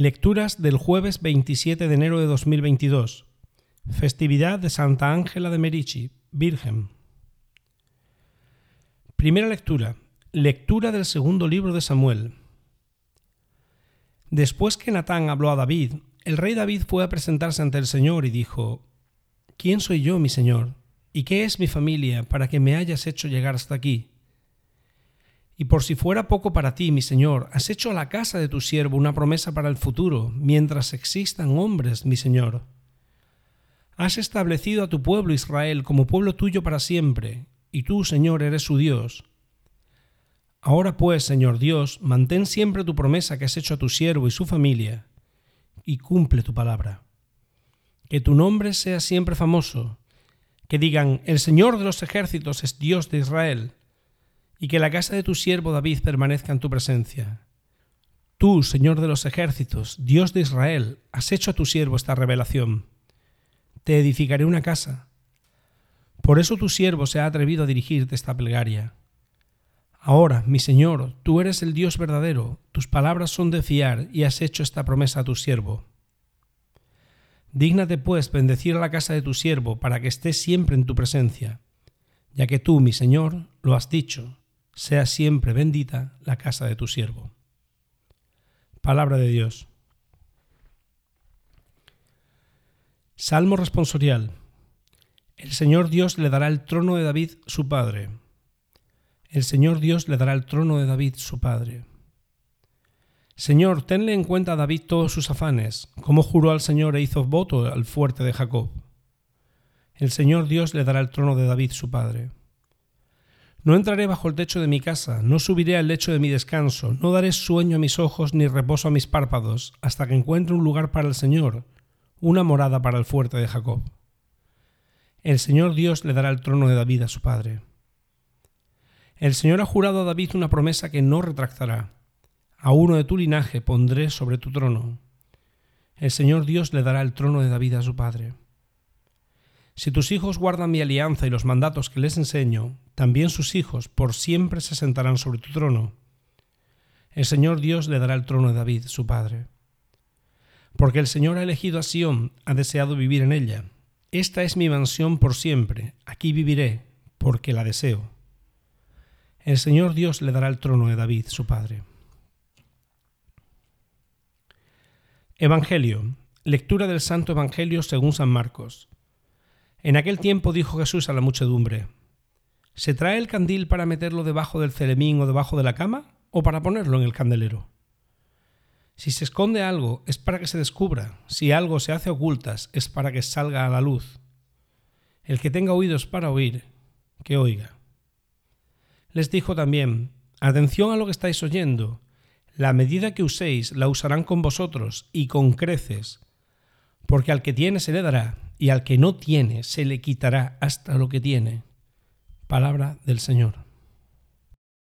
Lecturas del jueves 27 de enero de 2022. Festividad de Santa Ángela de Merici, Virgen. Primera lectura. Lectura del segundo libro de Samuel. Después que Natán habló a David, el rey David fue a presentarse ante el Señor y dijo, ¿Quién soy yo, mi Señor? ¿Y qué es mi familia para que me hayas hecho llegar hasta aquí? Y por si fuera poco para ti, mi Señor, has hecho a la casa de tu siervo una promesa para el futuro, mientras existan hombres, mi Señor. Has establecido a tu pueblo Israel como pueblo tuyo para siempre, y tú, Señor, eres su Dios. Ahora pues, Señor Dios, mantén siempre tu promesa que has hecho a tu siervo y su familia, y cumple tu palabra. Que tu nombre sea siempre famoso, que digan, el Señor de los ejércitos es Dios de Israel y que la casa de tu siervo David permanezca en tu presencia. Tú, Señor de los ejércitos, Dios de Israel, has hecho a tu siervo esta revelación. Te edificaré una casa. Por eso tu siervo se ha atrevido a dirigirte esta plegaria. Ahora, mi Señor, tú eres el Dios verdadero, tus palabras son de fiar y has hecho esta promesa a tu siervo. Dígnate, pues, bendecir a la casa de tu siervo para que esté siempre en tu presencia, ya que tú, mi Señor, lo has dicho, sea siempre bendita la casa de tu siervo. Palabra de Dios. Salmo responsorial. El Señor Dios le dará el trono de David su padre. El Señor Dios le dará el trono de David su padre. Señor, tenle en cuenta a David todos sus afanes, como juró al Señor e hizo voto al fuerte de Jacob. El Señor Dios le dará el trono de David su padre. No entraré bajo el techo de mi casa, no subiré al lecho de mi descanso, no daré sueño a mis ojos ni reposo a mis párpados, hasta que encuentre un lugar para el Señor, una morada para el fuerte de Jacob. El Señor Dios le dará el trono de David a su padre. El Señor ha jurado a David una promesa que no retractará. A uno de tu linaje pondré sobre tu trono. El Señor Dios le dará el trono de David a su padre. Si tus hijos guardan mi alianza y los mandatos que les enseño, también sus hijos por siempre se sentarán sobre tu trono. El Señor Dios le dará el trono de David, su padre. Porque el Señor ha elegido a Sión, ha deseado vivir en ella. Esta es mi mansión por siempre, aquí viviré, porque la deseo. El Señor Dios le dará el trono de David, su padre. Evangelio. Lectura del Santo Evangelio según San Marcos. En aquel tiempo dijo Jesús a la muchedumbre, ¿Se trae el candil para meterlo debajo del celemín o debajo de la cama o para ponerlo en el candelero? Si se esconde algo es para que se descubra, si algo se hace ocultas es para que salga a la luz. El que tenga oídos para oír, que oiga. Les dijo también, atención a lo que estáis oyendo, la medida que uséis la usarán con vosotros y con creces, porque al que tiene se le dará y al que no tiene se le quitará hasta lo que tiene. Palabra del Señor.